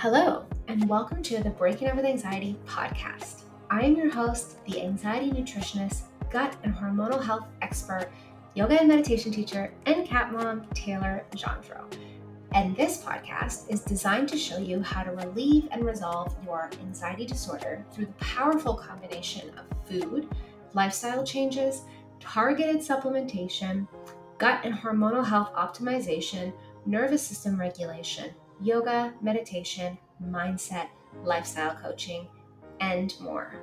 Hello, and welcome to the Breaking Up with Anxiety podcast. I am your host, the anxiety nutritionist, gut and hormonal health expert, yoga and meditation teacher, and cat mom, Taylor Gendron. And this podcast is designed to show you how to relieve and resolve your anxiety disorder through the powerful combination of food, lifestyle changes, targeted supplementation, gut and hormonal health optimization, nervous system regulation, yoga, meditation, mindset, lifestyle coaching, and more.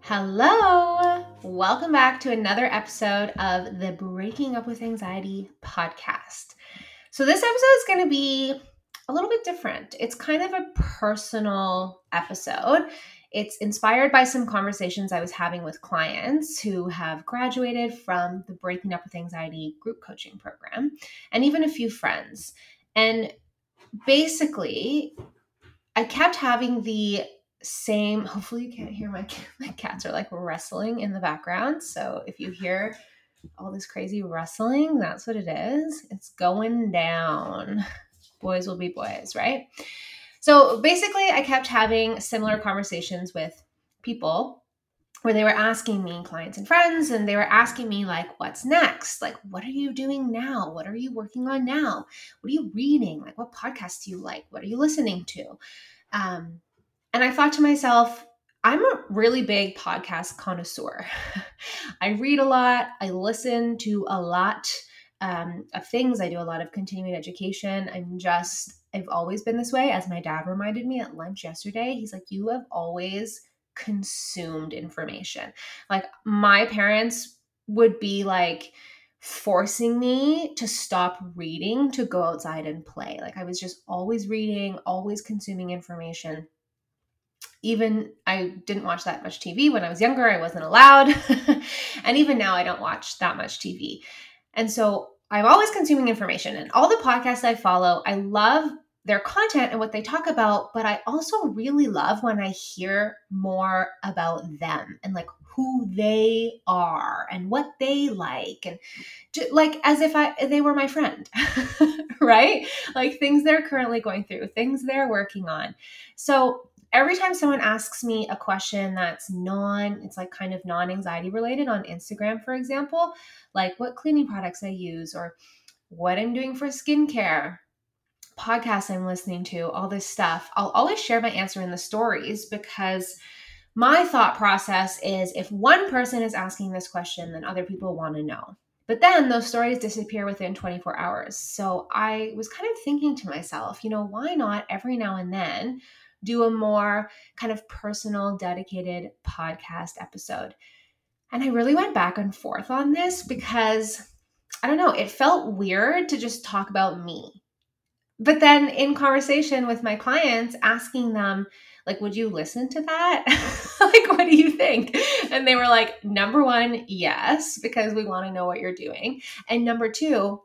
Hello! Welcome back to another episode of the Breaking Up with Anxiety podcast. So, this episode is going to be a little bit different. It's kind of a personal episode. It's inspired by some conversations I was having with clients who have graduated from the Breaking Up with Anxiety group coaching program, and even a few friends. And basically, I kept having the same. Hopefully, you can't hear my my cats are like wrestling in the background. So if you hear all this crazy rustling, that's what it is. It's going down. Boys will be boys, right? So basically, I kept having similar conversations with people where they were asking me, clients and friends, and they were asking me, like, what's next? Like, what are you doing now? What are you working on now? What are you reading? Like, what podcasts do you like? What are you listening to? Um, and I thought to myself, I'm a really big podcast connoisseur. I read a lot, I listen to a lot um, of things, I do a lot of continuing education. I'm just, I've always been this way. As my dad reminded me at lunch yesterday, he's like, You have always consumed information. Like my parents would be like forcing me to stop reading to go outside and play. Like I was just always reading, always consuming information. Even I didn't watch that much TV when I was younger, I wasn't allowed. and even now I don't watch that much TV. And so I'm always consuming information and all the podcasts I follow, I love their content and what they talk about, but I also really love when I hear more about them and like who they are and what they like and just, like as if I they were my friend, right? Like things they're currently going through, things they're working on. So every time someone asks me a question that's non it's like kind of non-anxiety related on Instagram for example, like what cleaning products I use or what I'm doing for skincare podcasts I'm listening to, all this stuff, I'll always share my answer in the stories because my thought process is if one person is asking this question, then other people want to know. But then those stories disappear within 24 hours. So I was kind of thinking to myself, you know, why not every now and then do a more kind of personal, dedicated podcast episode? And I really went back and forth on this because I don't know, it felt weird to just talk about me but then in conversation with my clients asking them like would you listen to that? Like what do you think? And they were like number one yes because we want to know what you're doing. And number two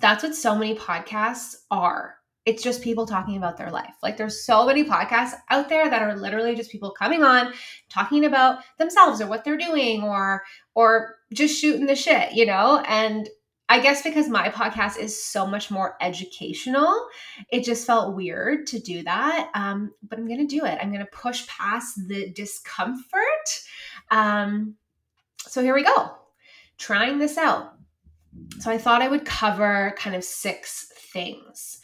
that's what so many podcasts are. It's just people talking about their life. Like there's so many podcasts out there that are literally just people coming on talking about themselves or what they're doing or or just shooting the shit you know? And I guess because my podcast is so much more educational, it just felt weird to do that. Um, but I'm going to do it. I'm going to push past the discomfort. Um, so here we go, trying this out. So I thought I would cover kind of six things.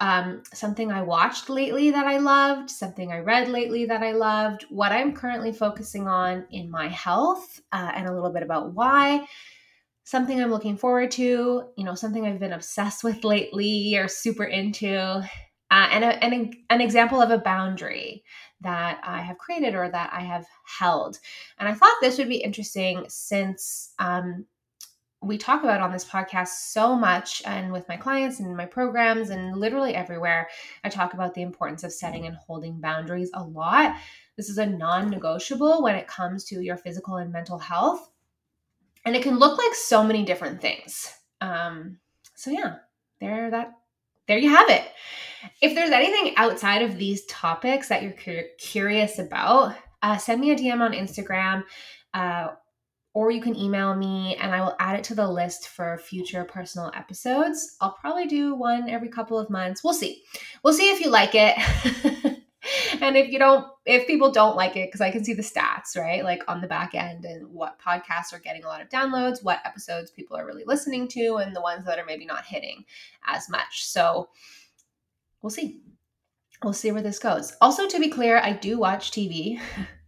Um, something I watched lately that I loved, something I read lately that I loved, what I'm currently focusing on in my health, uh, and a little bit about why something I'm looking forward to, you know, something I've been obsessed with lately or super into, uh, and, a, and a, an example of a boundary that I have created or that I have held. And I thought this would be interesting since um, we talk about on this podcast so much and with my clients and my programs and literally everywhere i talk about the importance of setting and holding boundaries a lot this is a non-negotiable when it comes to your physical and mental health and it can look like so many different things. Um, so yeah, there that there you have it. If there's anything outside of these topics that you're curious about, uh, send me a DM on Instagram. Uh, or you can email me and I will add it to the list for future personal episodes. I'll probably do one every couple of months. We'll see. We'll see if you like it. and if you don't, if people don't like it, because I can see the stats, right? Like on the back end and what podcasts are getting a lot of downloads, what episodes people are really listening to, and the ones that are maybe not hitting as much. So we'll see. We'll see where this goes. Also, to be clear, I do watch TV.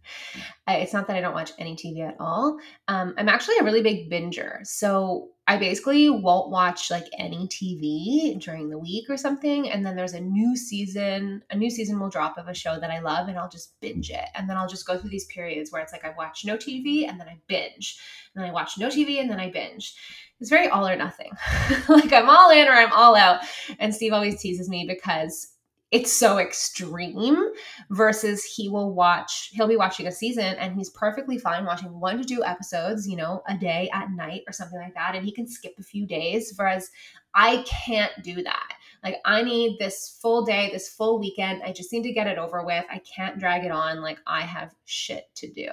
it's not that I don't watch any TV at all. Um, I'm actually a really big binger. So I basically won't watch like any TV during the week or something. And then there's a new season, a new season will drop of a show that I love and I'll just binge it. And then I'll just go through these periods where it's like I watch no TV and then I binge. And then I watch no TV and then I binge. It's very all or nothing. like I'm all in or I'm all out. And Steve always teases me because it's so extreme versus he will watch he'll be watching a season and he's perfectly fine watching one to two episodes you know a day at night or something like that. And he can skip a few days whereas i can't do that. Like i need this full day this full weekend. I just need to get it over with. I can't drag it on like i have shit to do.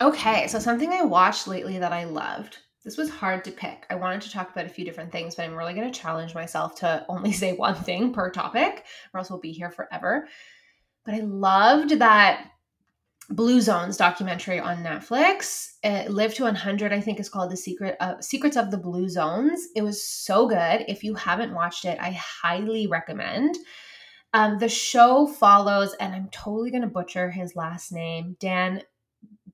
Okay so something i watched lately that i loved this was hard to pick. I wanted to talk about a few different things, but I'm really going to challenge myself to only say one thing per topic, or else we'll be here forever. But I loved that Blue Zones documentary on Netflix. It, Live to 100, I think, is called The Secret of, Secrets of the Blue Zones. It was so good. If you haven't watched it, I highly recommend. Um, the show follows, and I'm totally going to butcher his last name, Dan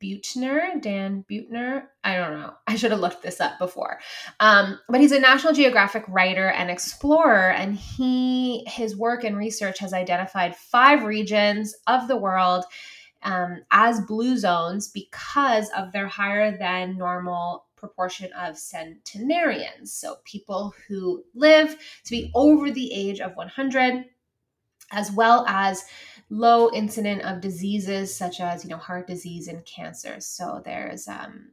Buettner, Dan Buettner. I don't know. I should have looked this up before. Um, but he's a National Geographic writer and explorer, and he his work and research has identified five regions of the world um, as blue zones because of their higher than normal proportion of centenarians. So people who live to be over the age of 100, as well as low incident of diseases such as you know heart disease and cancer. So there's um,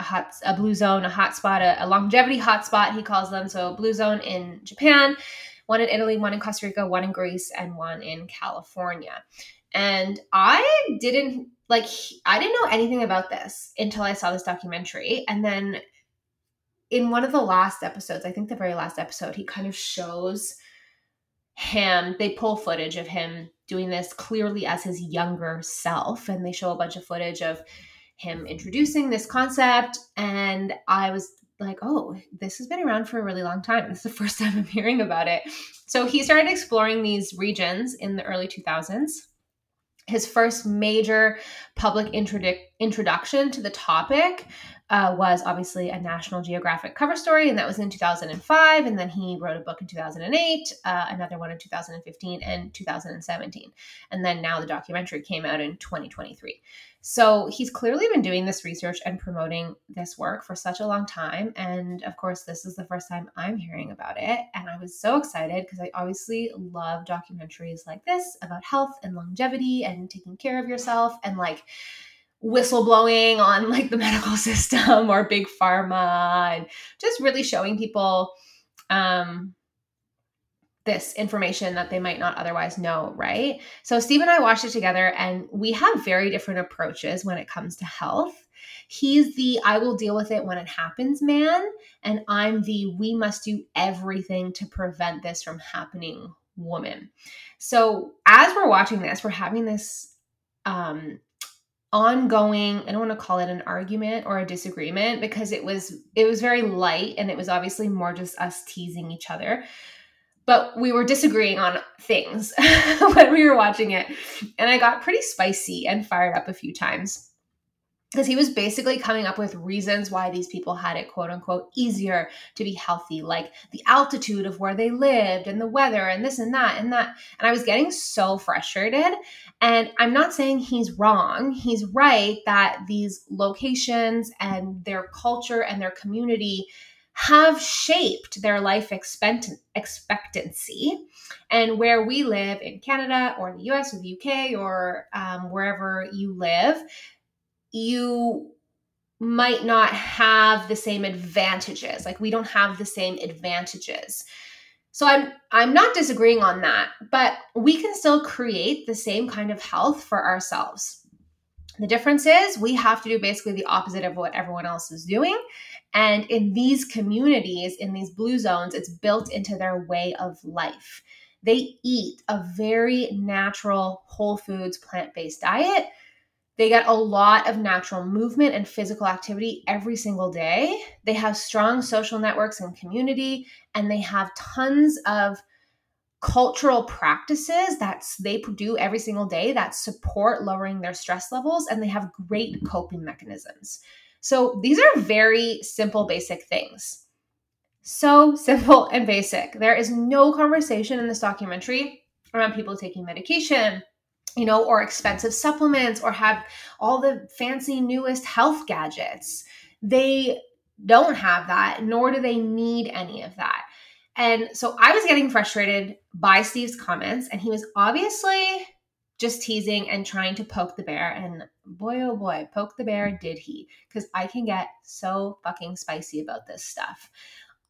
a hot a blue zone, a hot spot, a, a longevity hotspot he calls them. So blue zone in Japan, one in Italy, one in Costa Rica, one in Greece, and one in California. And I didn't like I didn't know anything about this until I saw this documentary. And then in one of the last episodes, I think the very last episode, he kind of shows him, they pull footage of him doing this clearly as his younger self. And they show a bunch of footage of him introducing this concept. And I was like, oh, this has been around for a really long time. This is the first time I'm hearing about it. So he started exploring these regions in the early 2000s. His first major public introdu- introduction to the topic uh, was obviously a National Geographic cover story, and that was in 2005. And then he wrote a book in 2008, uh, another one in 2015, and 2017. And then now the documentary came out in 2023. So he's clearly been doing this research and promoting this work for such a long time. And of course, this is the first time I'm hearing about it. And I was so excited because I obviously love documentaries like this about health and longevity and taking care of yourself and like whistleblowing on like the medical system or big pharma and just really showing people um, this information that they might not otherwise know, right? So Steve and I watched it together and we have very different approaches when it comes to health. He's the I will deal with it when it happens man, and I'm the we must do everything to prevent this from happening woman. So as we're watching this, we're having this um ongoing i don't want to call it an argument or a disagreement because it was it was very light and it was obviously more just us teasing each other. But we were disagreeing on things when we were watching it. And i got pretty spicy and fired up a few times because he was basically coming up with reasons why these people had it quote unquote easier to be healthy like the altitude of where they lived and the weather and this and that and that. And i was getting so frustrated. And i'm not saying he's wrong. He's right that these locations and their culture and their community have shaped their life expectancy. And where we live in canada or the us or the uk or um, wherever you live you might not have the same advantages like we don't have the same advantages so i'm i'm not disagreeing on that but we can still create the same kind of health for ourselves The difference is we have to do basically the opposite of what everyone else is doing. And in these communities, in these blue zones, it's built into their way of life. They eat a very natural, whole foods, plant based diet. They get a lot of natural movement and physical activity every single day. They have strong social networks and community, and they have tons of cultural practices that they do every single day that support lowering their stress levels and they have great coping mechanisms. So these are very simple, basic things. So simple and basic. There is no conversation in this documentary around people taking medication, you know, or expensive supplements or have all the fancy newest health gadgets. They don't have that, nor do they need any of that. And so I was getting frustrated by Steve's comments, and he was obviously just teasing and trying to poke the bear. And boy, oh boy, poke the bear did he, because I can get so fucking spicy about this stuff.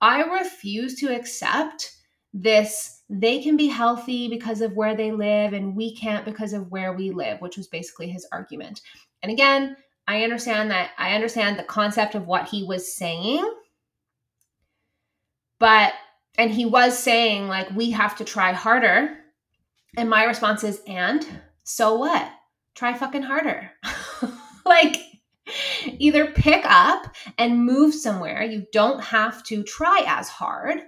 I refuse to accept this they can be healthy because of where they live and we can't because of where we live, which was basically his argument. And again, I understand that I understand the concept of what he was saying. But and he was saying like we have to try harder and my response is and so what try fucking harder like either pick up and move somewhere you don't have to try as hard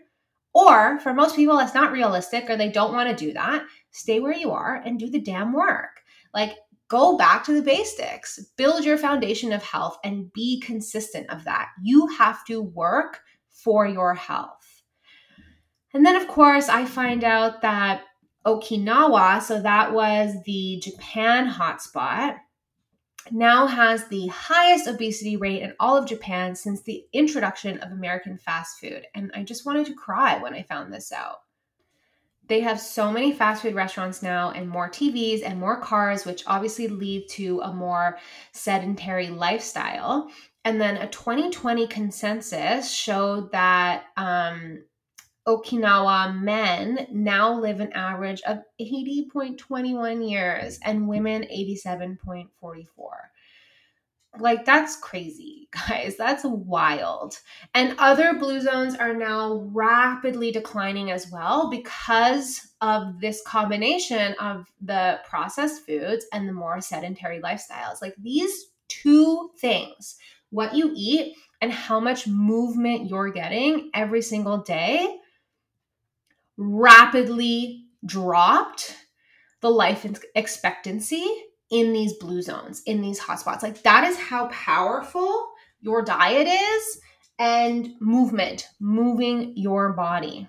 or for most people that's not realistic or they don't want to do that. Stay where you are and do the damn work. Like go back to the basics. Build your foundation of health and be consistent of that. You have to work for your health. And then, of course, I find out that Okinawa, so that was the Japan hotspot, now has the highest obesity rate in all of Japan since the introduction of American fast food. And I just wanted to cry when I found this out. They have so many fast food restaurants now, and more TVs and more cars, which obviously lead to a more sedentary lifestyle. And then a 2020 consensus showed that um, Okinawa men now live an average of 80.21 years and women 87.44. Like, that's crazy, guys. That's wild. And other blue zones are now rapidly declining as well because of this combination of the processed foods and the more sedentary lifestyles. Like, these two things, what you eat and how much movement you're getting every single day rapidly dropped the life expectancy in these blue zones, in these hotspots. Like that is how powerful your diet is and movement, moving your body.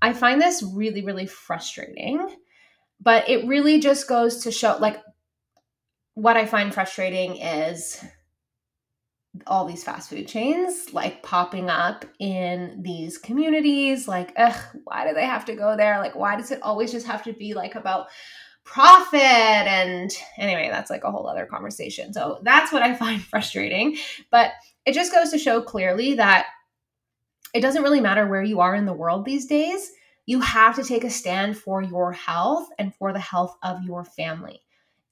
I find this really, really frustrating, but it really just goes to show like what I find frustrating is all these fast food chains like popping up in these communities like ugh why do they have to go there? Like why does it always just have to be like about profit? And anyway that's like a whole other conversation. So that's what i find frustrating. But it just goes to show clearly that it doesn't really matter where you are in the world these days. You have to take a stand for your health and for the health of your family.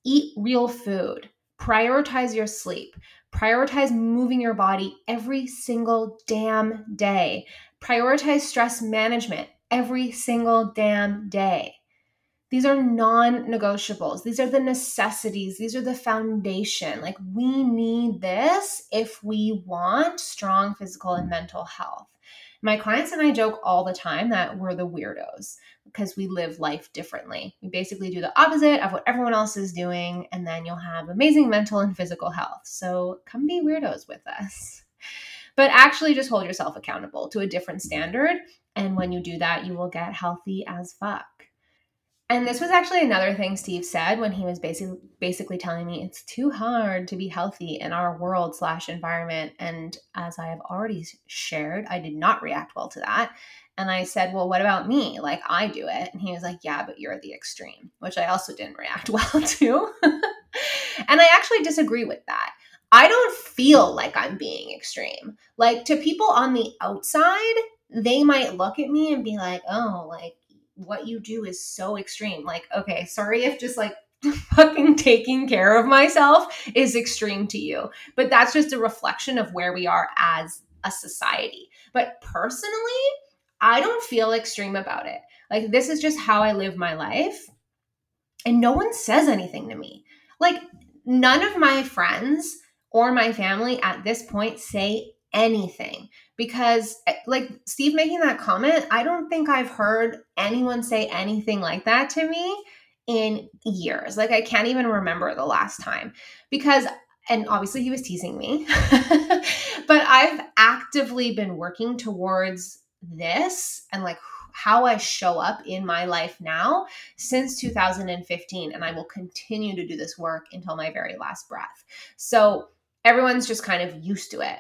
Eat real food. Prioritize your sleep Prioritize moving your body every single damn day. Prioritize stress management every single damn day. These are non negotiables. These are the necessities. These are the foundation. Like, we need this if we want strong physical and mental health. My clients and I joke all the time that we're the weirdos because we live life differently. We basically do the opposite of what everyone else is doing, and then you'll have amazing mental and physical health. So come be weirdos with us. But actually, just hold yourself accountable to a different standard. And when you do that, you will get healthy as fuck. And this was actually another thing Steve said when he was basically basically telling me it's too hard to be healthy in our world slash environment. And as I have already shared, I did not react well to that. And I said, Well, what about me? Like, I do it. And he was like, Yeah, but you're the extreme, which I also didn't react well to. and I actually disagree with that. I don't feel like I'm being extreme. Like, to people on the outside, they might look at me and be like, Oh, like, what you do is so extreme. Like, okay, sorry if just like fucking taking care of myself is extreme to you. But that's just a reflection of where we are as a society. But personally, I don't feel extreme about it. Like, this is just how I live my life. And no one says anything to me. Like, none of my friends or my family at this point say anything because eh, like Steve making that comment, I don't think I've heard anyone say anything like that to me in years. Like I can't even remember the last time because and obviously he was teasing me. but I've actively been working towards this and like how I show up in my life now since 2015 and I will continue to do this work until my very last breath. So everyone's just kind of used to it.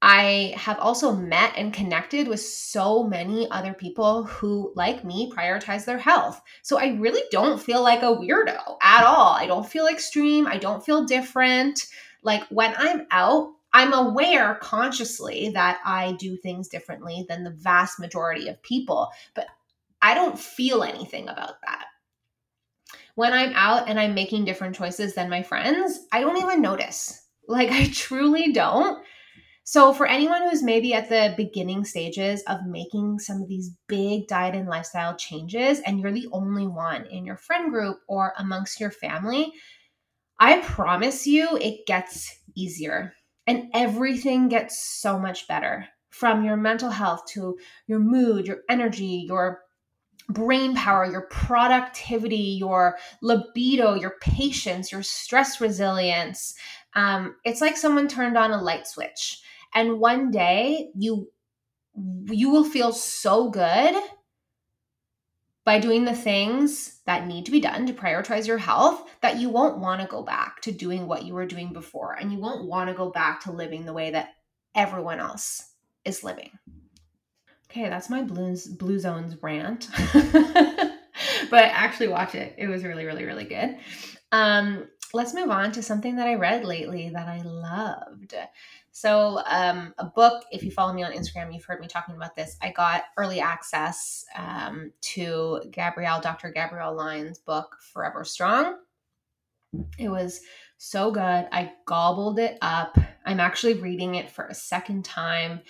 I have also met and connected with so many other people who, like me, prioritize their health. So I really don't feel like a weirdo at all. I don't feel extreme. I don't feel different. Like when I'm out, I'm aware consciously that I do things differently than the vast majority of people, but I don't feel anything about that. When I'm out and I'm making different choices than my friends, I don't even notice. Like, I truly don't. So, for anyone who's maybe at the beginning stages of making some of these big diet and lifestyle changes, and you're the only one in your friend group or amongst your family, I promise you it gets easier and everything gets so much better from your mental health to your mood, your energy, your brain power, your productivity, your libido, your patience, your stress resilience. Um, it's like someone turned on a light switch and one day you you will feel so good by doing the things that need to be done to prioritize your health that you won't want to go back to doing what you were doing before and you won't want to go back to living the way that everyone else is living. Okay, that's my blues blue zones rant. but actually watch it. It was really really really good. Um let's move on to something that I read lately that I loved. So, um, a book, if you follow me on Instagram, you've heard me talking about this. I got early access um, to Gabrielle, Dr. Gabrielle Lyon's book, Forever Strong. It was so good. I gobbled it up. I'm actually reading it for a second time.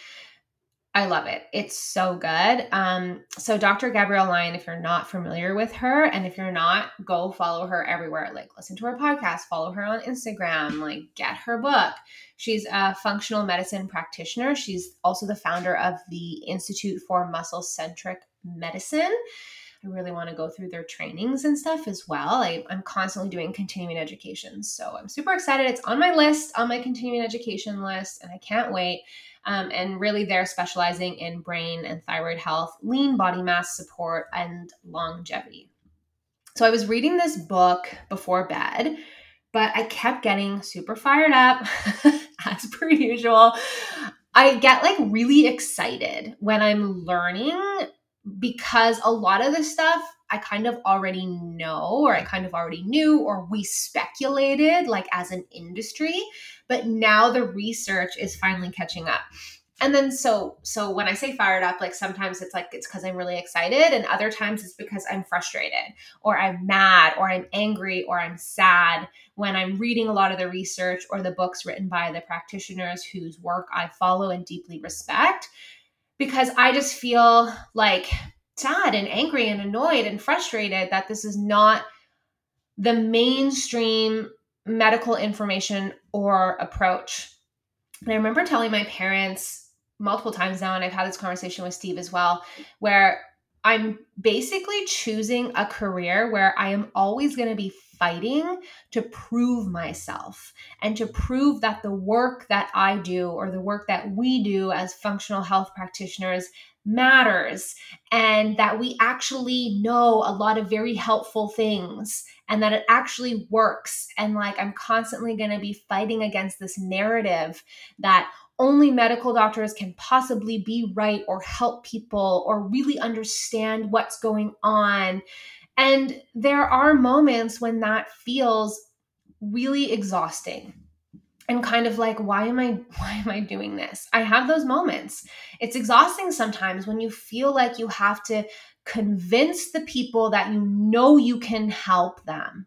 I love it. It's so good. Um, so Dr. Gabrielle Lyon, if you're not familiar with her, and if you're not, go follow her everywhere. Like listen to her podcast, follow her on Instagram, like get her book. She's a functional medicine practitioner. She's also the founder of the Institute for Muscle Centric Medicine. I really want to go through their trainings and stuff as well. I, am constantly doing continuing education. So I'm super excited. It's on my list, on my continuing education list, and I can't wait. Um, and really, they're specializing in brain and thyroid health, lean body mass support, and longevity. So I was reading this book before bed, but I kept getting super fired up, as per usual. I get like really excited when I'm learning because a lot of the stuff I kind of already know, or I kind of already knew, or we speculated like as an industry but now the research is finally catching up. And then so so when i say fired up like sometimes it's like it's because i'm really excited and other times it's because i'm frustrated or i'm mad or i'm angry or i'm sad when i'm reading a lot of the research or the books written by the practitioners whose work i follow and deeply respect because i just feel like sad and angry and annoyed and frustrated that this is not the mainstream medical information or approach. And I remember telling my parents multiple times now, and I've had this conversation with Steve as well, where I'm basically choosing a career where I am always going to be fighting to prove myself and to prove that the work that I do or the work that we do as functional health practitioners matters and that we actually know a lot of very helpful things and that it actually works. And like, I'm constantly going to be fighting against this narrative that only medical doctors can possibly be right or help people or really understand what's going on. And there are moments when that feels really exhausting and kind of like why am i why am i doing this i have those moments it's exhausting sometimes when you feel like you have to convince the people that you know you can help them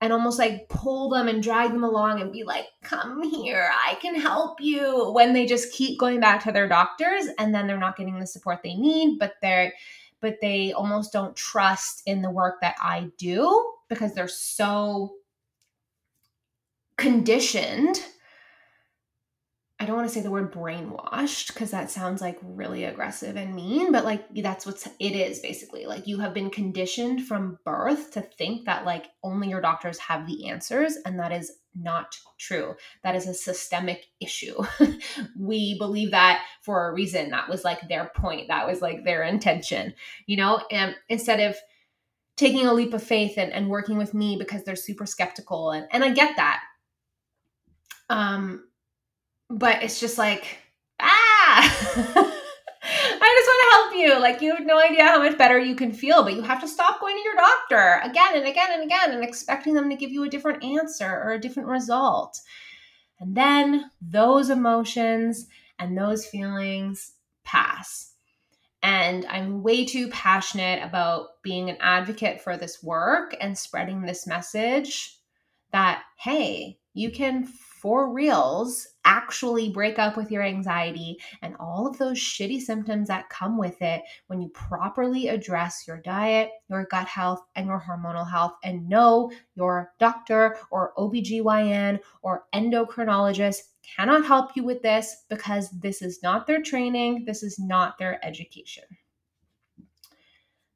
and almost like pull them and drag them along and be like, come here, I can help you. When they just keep going back to their doctors and then they're not getting the support they need, but they're but they almost don't trust in the work that I do because they're so conditioned I don't want to say the word brainwashed because that sounds like really aggressive and mean, but like that's what it is basically. Like you have been conditioned from birth to think that like only your doctors have the answers, and that is not true. That is a systemic issue. we believe that for a reason. That was like their point, that was like their intention, you know? And instead of taking a leap of faith and, and working with me because they're super skeptical, and, and I get that. Um, but it's just like ah I just want to help you. Like, you have no idea how much better you can feel, but you have to stop going to your doctor again and again and again and expecting them to give you a different answer or a different result. And then those emotions and those feelings pass. And I'm way too passionate about being an advocate for this work and spreading this message that, hey, you can for reals actually break up with your anxiety and all of those shitty symptoms that come with it when you properly address your diet, your gut health, and your hormonal health and know your doctor or OBGYN or endocrinologist cannot help you with this because this is not their training, this is not their education.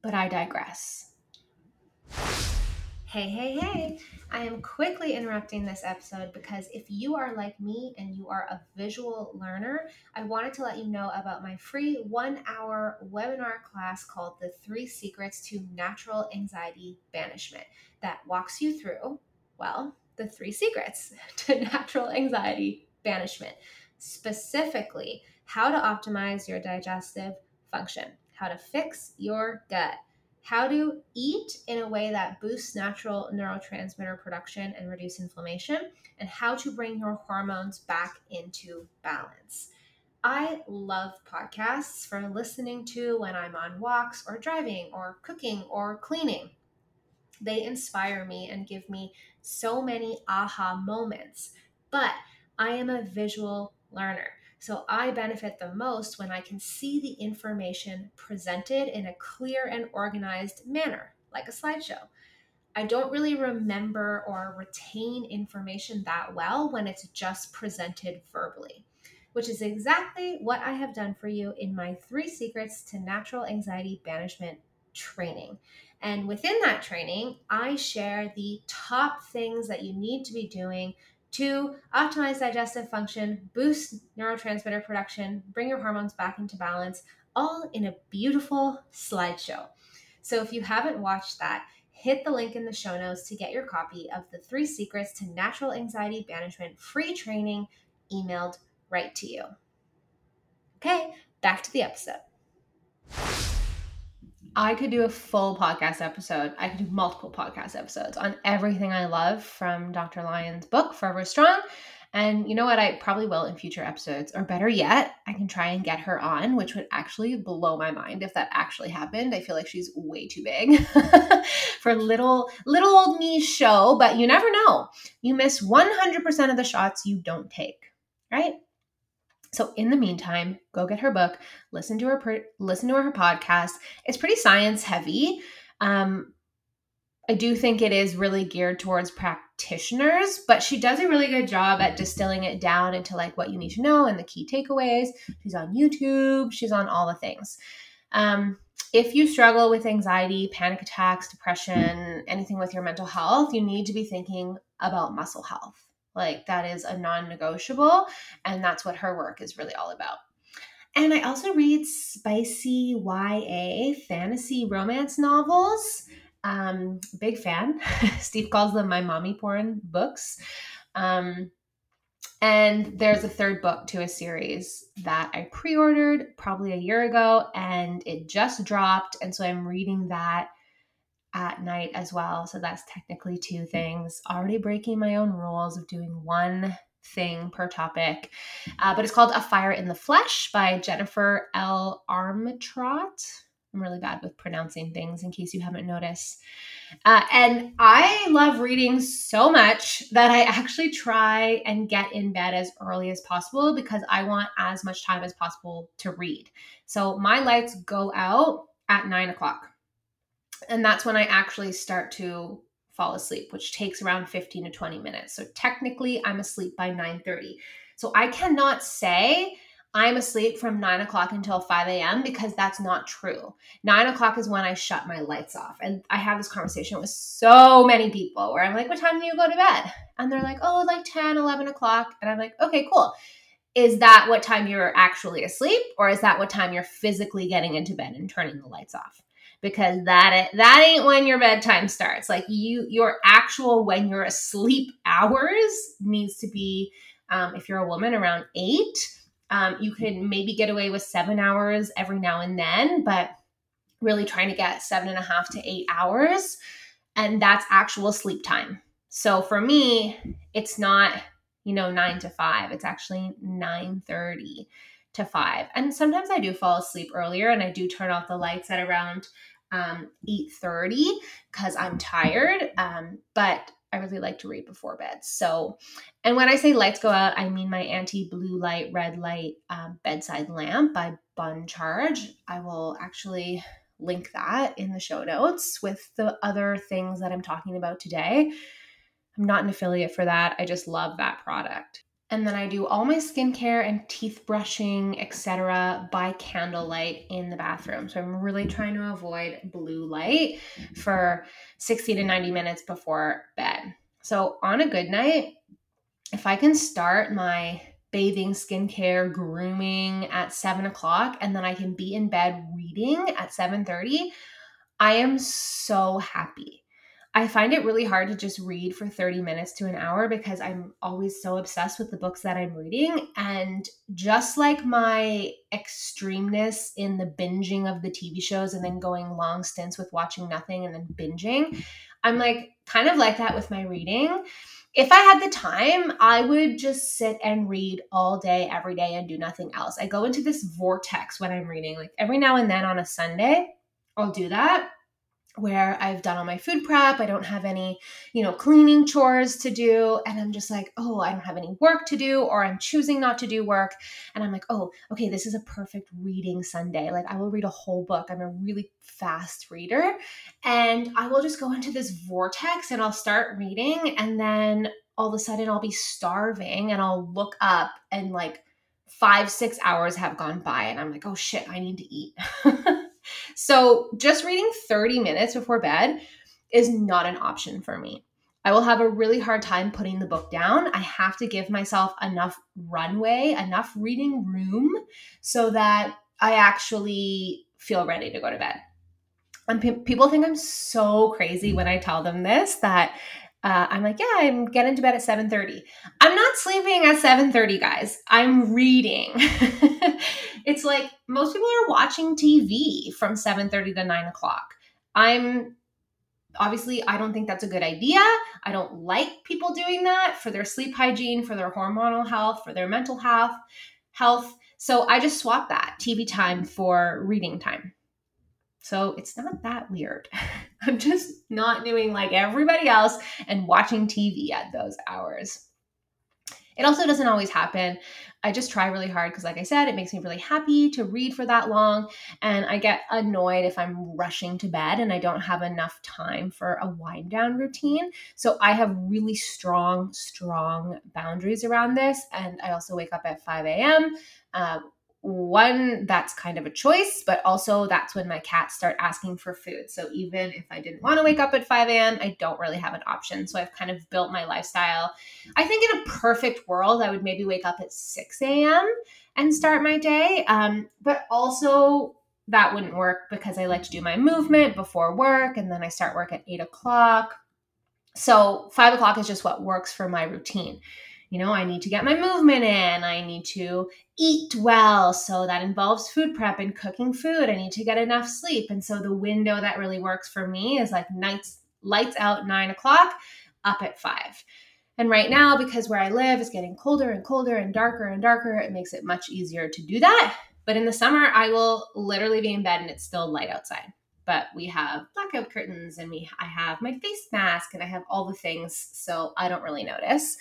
But I digress. Hey, hey, hey. I am quickly interrupting this episode because if you are like me and you are a visual learner, I wanted to let you know about my free one hour webinar class called The Three Secrets to Natural Anxiety Banishment that walks you through, well, the three secrets to natural anxiety banishment, specifically how to optimize your digestive function, how to fix your gut how to eat in a way that boosts natural neurotransmitter production and reduce inflammation, and how to bring your hormones back into balance. I love podcasts for listening to when I'm on walks or driving or cooking or cleaning. They inspire me and give me so many aha moments. But I am a visual learner. So I benefit the most when I can see the information presented in a clear and organized manner, like a slideshow. I don't really remember or retain information that well when it's just presented verbally, which is exactly what I have done for you in my three secrets to natural anxiety banishment training. And within that training, I share the top things that you need to be doing to optimize digestive function, boost neurotransmitter production, bring your hormones back into balance, all in a beautiful slideshow. So if you haven't watched that, hit the link in the show notes to get your copy of the three secrets to natural anxiety management free training emailed right to you. Okay, back to the episode. I could do a full podcast episode. I could do multiple podcast episodes on everything I love from Dr. Lyon's book, Forever Strong. And you know what? I probably will in future episodes. Or better yet, I can try and get her on, which would actually blow my mind if that actually happened. I feel like she's way too big for little little old me show, but you never know. You miss 100% of the shots you don't take, right? So in the meantime, go get her book, listen to her listen to her podcast. It's pretty science heavy. Um, I do think it is really geared towards practitioners, but she does a really good job at distilling it down into like what you need to know and the key takeaways. She's on YouTube, she's on all the things. Um, if you struggle with anxiety, panic attacks, depression, anything with your mental health, you need to be thinking about muscle health. Like that is a non negotiable. And that's what her work is really all about. And I also read spicy YA fantasy romance novels. Um, big fan. Steve calls them my mommy porn books. Um, and there's a third book to a series that I pre ordered probably a year ago and it just dropped. And so I'm reading that at night as well. So that's technically two things. Already breaking my own rules of doing one thing per topic. Uh, but it's called A Fire in the Flesh by Jennifer L. Armentrout. I'm really bad with pronouncing things in case you haven't noticed. Uh, and I love reading so much that I actually try and get in bed as early as possible because I want as much time as possible to read. So my lights go out at nine o'clock. And that's when I actually start to fall asleep, which takes around 15 to 20 minutes. So technically I'm asleep by 9:30. So I cannot say I'm asleep from nine o'clock until 5 a.m. because that's not true. Nine o'clock is when I shut my lights off. And I have this conversation with so many people where I'm like, what time do you go to bed? And they're like, oh, like 10, 11 o'clock. And I'm like, okay, cool. Is that what time you're actually asleep? Or is that what time you're physically getting into bed and turning the lights off? Because that that ain't when your bedtime starts. Like you, your actual when you're asleep hours needs to be, um, if you're a woman, around eight um, you can maybe get away with seven hours every now and then, but really trying to get seven and a half to eight hours. And that's actual sleep time. So for me, it's not, you know, nine to five. It's actually 9 30 to five. And sometimes I do fall asleep earlier and I do turn off the lights at around um, 8 30 because I'm tired. Um, but I really like to read before bed. So, and when I say lights go out, I mean my anti blue light, red light um, bedside lamp by Bon Charge. I will actually link that in the show notes with the other things that I'm talking about today. I'm not an affiliate for that. I just love that product. And then I do all my skincare and teeth brushing, etc., by candlelight in the bathroom. So I'm really trying to avoid blue light for 60 to 90 minutes before bed. So on a good night, if I can start my bathing, skincare, grooming at seven o'clock, and then I can be in bed reading at 7:30, I am so happy. I find it really hard to just read for 30 minutes to an hour because I'm always so obsessed with the books that I'm reading. And just like my extremeness in the binging of the TV shows and then going long stints with watching nothing and then binging, I'm like kind of like that with my reading. If I had the time, I would just sit and read all day, every day, and do nothing else. I go into this vortex when I'm reading. Like every now and then on a Sunday, I'll do that where I've done all my food prep. I don't have any, you know, cleaning chores to do. And I'm just like, oh, I don't have any work to do, or I'm choosing not to do work. And I'm like, oh, okay, this is a perfect reading Sunday. Like, I will read a whole book. I'm a really fast reader. And I will just go into this vortex and I'll start reading. And then all of a sudden I'll be starving and I'll look up and like five, six hours have gone by. And I'm like, oh shit, I need to eat. So just reading 30 minutes before bed is not an option for me. I will have a really hard time putting the book down. I have to give myself enough runway, enough reading room so that I actually feel ready to go to bed. And pe- people think I'm so crazy when I tell them this that uh, I'm like, yeah, I'm getting to bed at 7:30. I'm not sleeping at 7:30, guys. I'm reading. it's like most people are watching TV from 7:30 to 9 o'clock. I'm obviously I don't think that's a good idea. I don't like people doing that for their sleep hygiene, for their hormonal health, for their mental health. Health. So I just swap that TV time for reading time. So it's not that weird. I'm just not doing like everybody else and watching TV at those hours. It also doesn't always happen. I just try really hard because, like I said, it makes me really happy to read for that long. And I get annoyed if I'm rushing to bed and I don't have enough time for a wind down routine. So I have really strong, strong boundaries around this. And I also wake up at 5 a.m. Uh, one that's kind of a choice but also that's when my cats start asking for food. So even if i didn't want to wake up at 5 a.m i don't really have an option. So i've kind of built my lifestyle. I think in a perfect world i would maybe wake up at 6 a.m and start my day. Um, but also that wouldn't work because i like to do my movement before work and then i start work at 8 o'clock. So 5 o'clock is just what works for my routine you know, I need to get my movement in. I need to eat well. So that involves food prep and cooking food. I need to get enough sleep. And so the window that really works for me is like nights, lights out nine o'clock, up at five. And right now, because where I live is getting colder and colder and darker and darker, it makes it much easier to do that. But in the summer, I will literally be in bed and it's still light outside. But we have blackout curtains and we I have my face mask and I have all the things, so I don't really notice.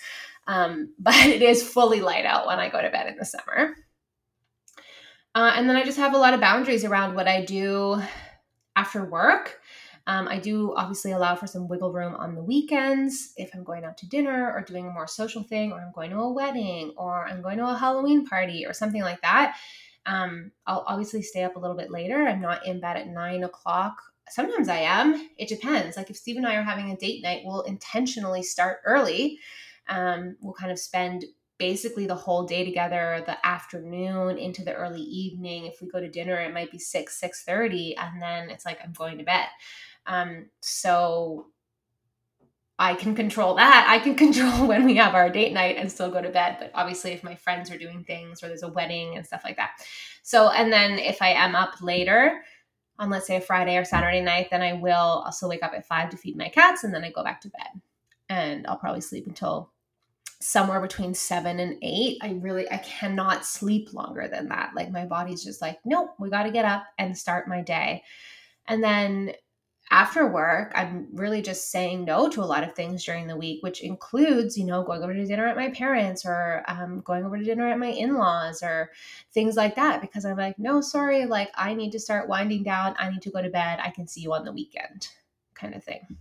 Um, but it is fully light out when I go to bed in the summer. Uh, and then I just have a lot of boundaries around what I do after work. Um, I do obviously allow for some wiggle room on the weekends if I'm going out to dinner or doing a more social thing, or I'm going to a wedding, or I'm going to a Halloween party, or something like that. Um, I'll obviously stay up a little bit later. I'm not in bed at nine o'clock. Sometimes I am. It depends. Like if Steve and I are having a date night, we'll intentionally start early. Um, we'll kind of spend basically the whole day together the afternoon into the early evening if we go to dinner it might be 6 6.30 and then it's like i'm going to bed um, so I can control that. I can control when we have our date night and still go to bed. But obviously, if my friends are doing things or there's a wedding and stuff like that. So, and then if I am up later on, let's say, a Friday or Saturday night, then I will also wake up at five to feed my cats and then I go back to bed. And I'll probably sleep until somewhere between seven and eight. I really, I cannot sleep longer than that. Like my body's just like, nope, we got to get up and start my day. And then after work, I'm really just saying no to a lot of things during the week, which includes, you know, going over to dinner at my parents or um, going over to dinner at my in laws or things like that. Because I'm like, no, sorry, like I need to start winding down. I need to go to bed. I can see you on the weekend, kind of thing.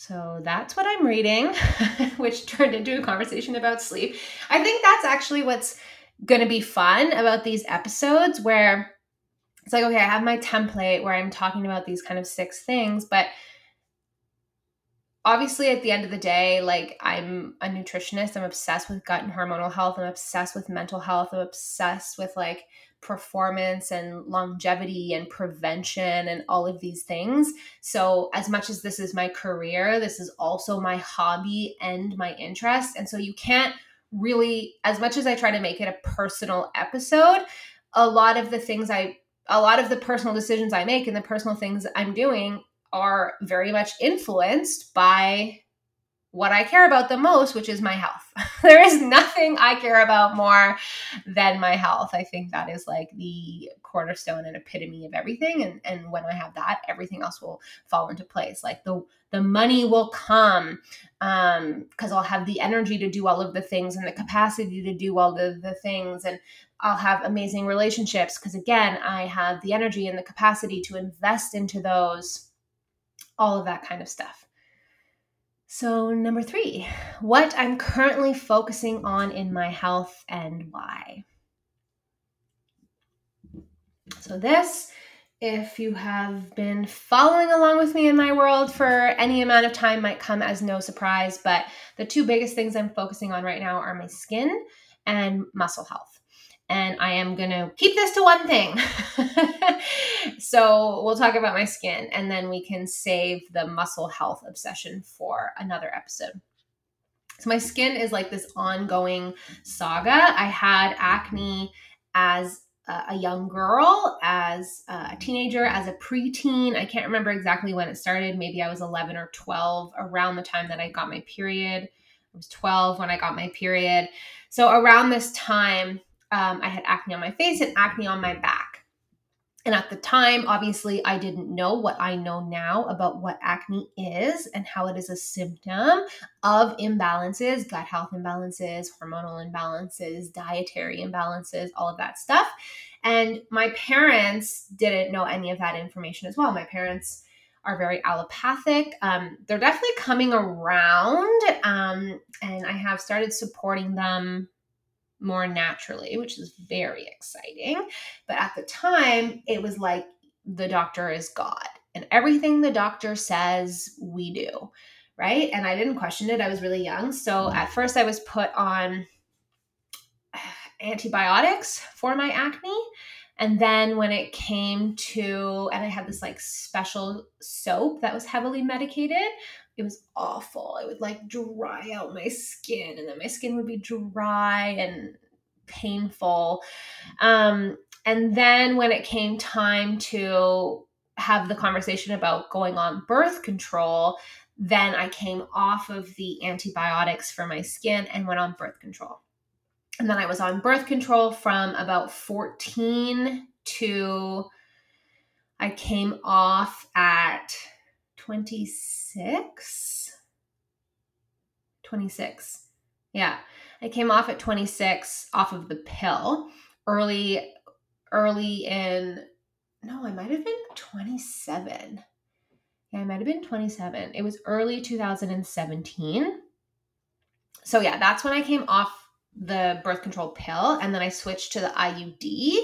So that's what I'm reading, which turned into a conversation about sleep. I think that's actually what's going to be fun about these episodes where it's like, okay, I have my template where I'm talking about these kind of six things, but obviously at the end of the day, like I'm a nutritionist, I'm obsessed with gut and hormonal health, I'm obsessed with mental health, I'm obsessed with like performance and longevity and prevention and all of these things. So, as much as this is my career, this is also my hobby and my interest. And so, you can't really, as much as I try to make it a personal episode, a lot of the things I a lot of the personal decisions I make and the personal things I'm doing are very much influenced by what I care about the most, which is my health. there is nothing I care about more than my health. I think that is like the cornerstone and epitome of everything. And, and when I have that, everything else will fall into place. Like the the money will come um because I'll have the energy to do all of the things and the capacity to do all the, the things and I'll have amazing relationships because again, I have the energy and the capacity to invest into those, all of that kind of stuff. So, number three, what I'm currently focusing on in my health and why. So, this, if you have been following along with me in my world for any amount of time, might come as no surprise. But the two biggest things I'm focusing on right now are my skin and muscle health and I am going to keep this to one thing. so we'll talk about my skin and then we can save the muscle health obsession for another episode. So my skin is like this ongoing saga. I had acne as a young girl, as a teenager, as a preteen. I can't remember exactly when it started. Maybe I was 11 or 12 around the time that I got my period. I was 12 when I got my period. So around this time, um, I had acne on my face and acne on my back. And at the time, obviously, I didn't know what I know now about what acne is and how it is a symptom of imbalances, gut health imbalances, hormonal imbalances, dietary imbalances, all of that stuff. And my parents didn't know any of that information as well. My parents are very allopathic. Um, they're definitely coming around, um, and I have started supporting them more naturally, which is very exciting. But at the time, it was like the doctor is God and everything the doctor says, we do. Right. And I didn't question it. I was really young. So at first, I was put on antibiotics for my acne. And then when it came to, and I had this like special soap that was heavily medicated, it was awful. It would like dry out my skin, and then my skin would be dry and painful. Um, and then when it came time to have the conversation about going on birth control, then I came off of the antibiotics for my skin and went on birth control. And then I was on birth control from about 14 to I came off at 26. 26. Yeah. I came off at 26 off of the pill early early in no, I might have been 27. Yeah, I might have been 27. It was early 2017. So yeah, that's when I came off the birth control pill and then I switched to the IUD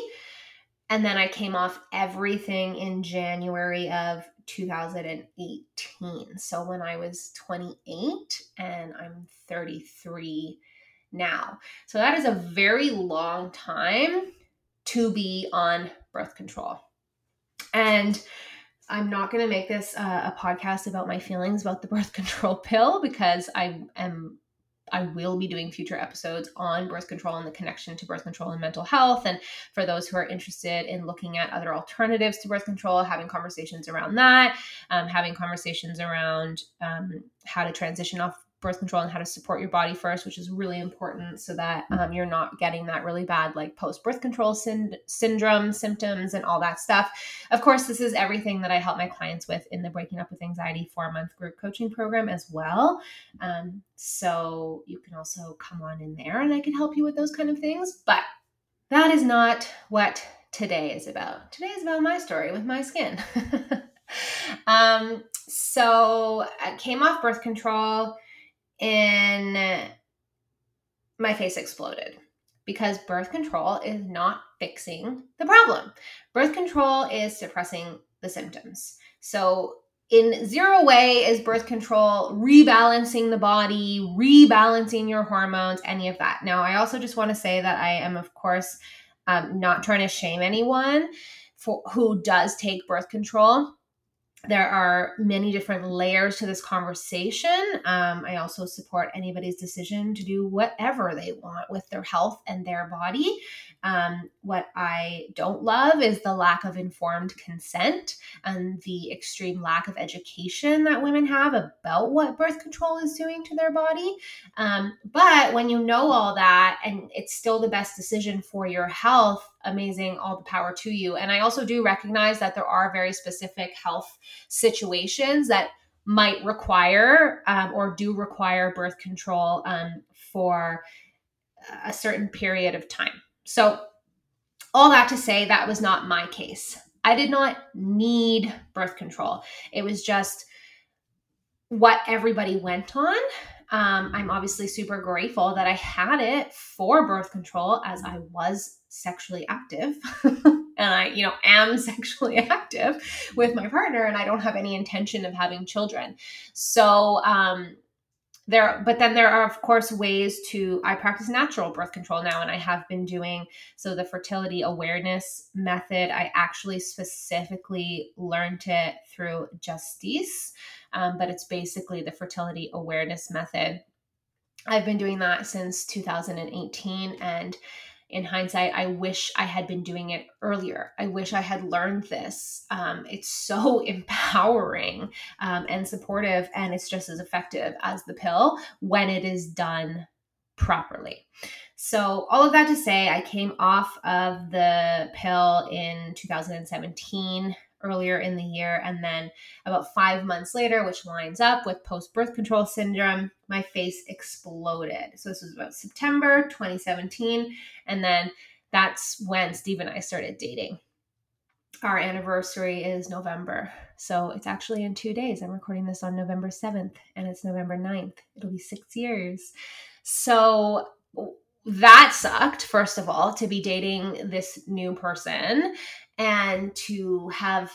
and then I came off everything in January of 2018. So when I was 28 and I'm 33 now. So that is a very long time to be on birth control. And I'm not going to make this uh, a podcast about my feelings about the birth control pill because I am I will be doing future episodes on birth control and the connection to birth control and mental health. And for those who are interested in looking at other alternatives to birth control, having conversations around that, um, having conversations around um, how to transition off birth control and how to support your body first, which is really important so that um, you're not getting that really bad like post birth control syn- syndrome symptoms and all that stuff. Of course, this is everything that I help my clients with in the Breaking Up with Anxiety four month group coaching program as well. Um, so you can also come on in there and I can help you with those kind of things. But that is not what today is about. Today is about my story with my skin. um, so I came off birth control and my face exploded because birth control is not fixing the problem. Birth control is suppressing the symptoms. So, in zero way is birth control rebalancing the body, rebalancing your hormones, any of that. Now, I also just want to say that I am, of course, um, not trying to shame anyone for who does take birth control there are many different layers to this conversation. Um, I also support anybody's decision to do whatever they want with their health and their body. Um, what I don't love is the lack of informed consent and the extreme lack of education that women have about what birth control is doing to their body. Um, but when you know all that and it's still the best decision for your health, amazing, all the power to you. And I also do recognize that there are very specific health situations that might require um, or do require birth control um, for a certain period of time. So, all that to say, that was not my case. I did not need birth control. It was just what everybody went on. Um, I'm obviously super grateful that I had it for birth control as I was sexually active. and I, you know, am sexually active with my partner and I don't have any intention of having children. So, um, there but then there are of course ways to i practice natural birth control now and i have been doing so the fertility awareness method i actually specifically learned it through Justisse um, but it's basically the fertility awareness method. I've been doing that since 2018 and in hindsight, I wish I had been doing it earlier. I wish I had learned this. Um, it's so empowering um, and supportive, and it's just as effective as the pill when it is done properly. So, all of that to say, I came off of the pill in 2017 earlier in the year. And then about five months later, which lines up with post birth control syndrome, my face exploded. So this was about September 2017. And then that's when Steve and I started dating. Our anniversary is November. So it's actually in two days. I'm recording this on November 7th and it's November 9th. It'll be six years. So that sucked, first of all, to be dating this new person and to have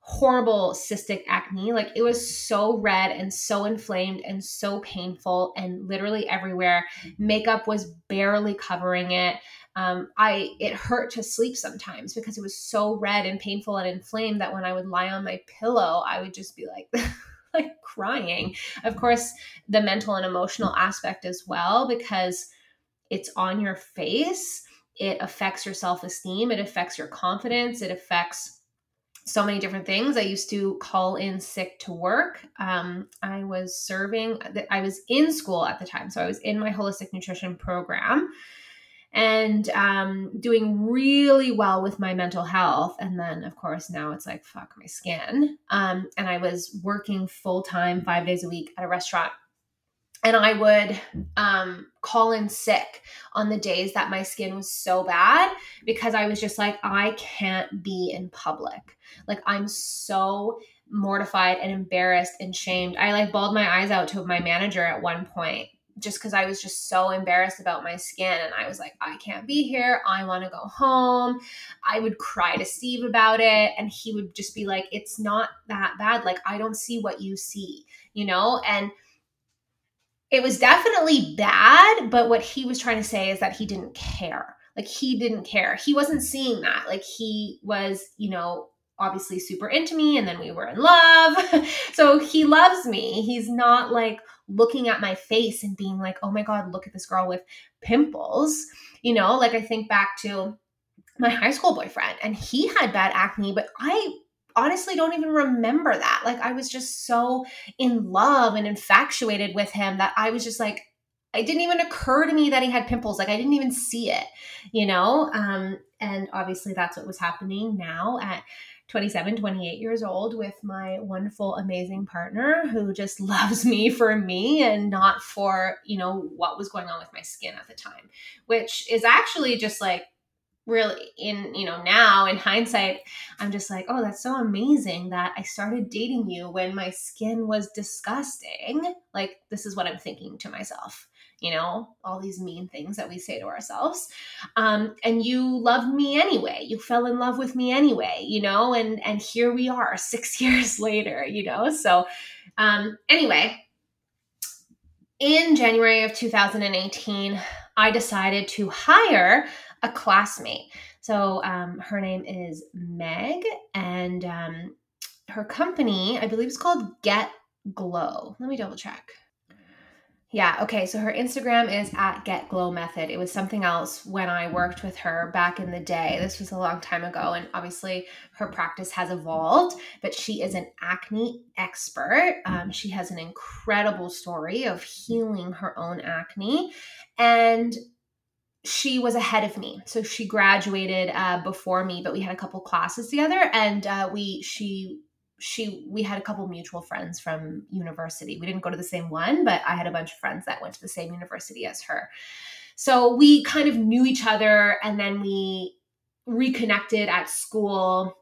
horrible cystic acne. Like it was so red and so inflamed and so painful and literally everywhere. Makeup was barely covering it. Um, I it hurt to sleep sometimes because it was so red and painful and inflamed that when I would lie on my pillow, I would just be like like crying. Of course, the mental and emotional aspect as well because it's on your face. It affects your self esteem. It affects your confidence. It affects so many different things. I used to call in sick to work. Um, I was serving, I was in school at the time. So I was in my holistic nutrition program. and um, doing really well with my mental health. And then, of course, now it's like, fuck my skin. Um, and I was working full time, five days a week at a restaurant. And I would um, call in sick on the days that my skin was so bad because I was just like, I can't be in public. Like, I'm so mortified and embarrassed and shamed. I like bawled my eyes out to my manager at one point just because I was just so embarrassed about my skin. And I was like, I can't be here. I want to go home. I would cry to Steve about it. And he would just be like, it's not that bad. Like, I don't see what you see, you know? And it was definitely bad. But what he was trying to say is that he didn't care. Like, he didn't care. He wasn't seeing that. Like, he was, you know, obviously super into me and then we were in love. so he loves me. He's not like looking at my face and being like, oh my God, look at this girl with pimples. You know, like I think back to my high school boyfriend and he had bad acne, but I honestly don't even remember that. Like I was just so in love and infatuated with him that I was just like, it didn't even occur to me that he had pimples. Like I didn't even see it, you know? Um, and obviously that's what was happening now at 27, 28 years old with my wonderful, amazing partner who just loves me for me and not for, you know, what was going on with my skin at the time, which is actually just like really in you know now in hindsight i'm just like oh that's so amazing that i started dating you when my skin was disgusting like this is what i'm thinking to myself you know, all these mean things that we say to ourselves. Um, and you loved me anyway. You fell in love with me anyway, you know, and and here we are six years later, you know. So um, anyway, in January of 2018, I decided to hire a classmate. So um, her name is Meg, and um, her company, I believe, is called Get Glow. Let me double check. Yeah, okay. So her Instagram is at Get Glow Method. It was something else when I worked with her back in the day. This was a long time ago, and obviously her practice has evolved, but she is an acne expert. Um, she has an incredible story of healing her own acne. And she was ahead of me so she graduated uh, before me but we had a couple classes together and uh, we she she we had a couple mutual friends from university. We didn't go to the same one, but I had a bunch of friends that went to the same university as her. So we kind of knew each other and then we reconnected at school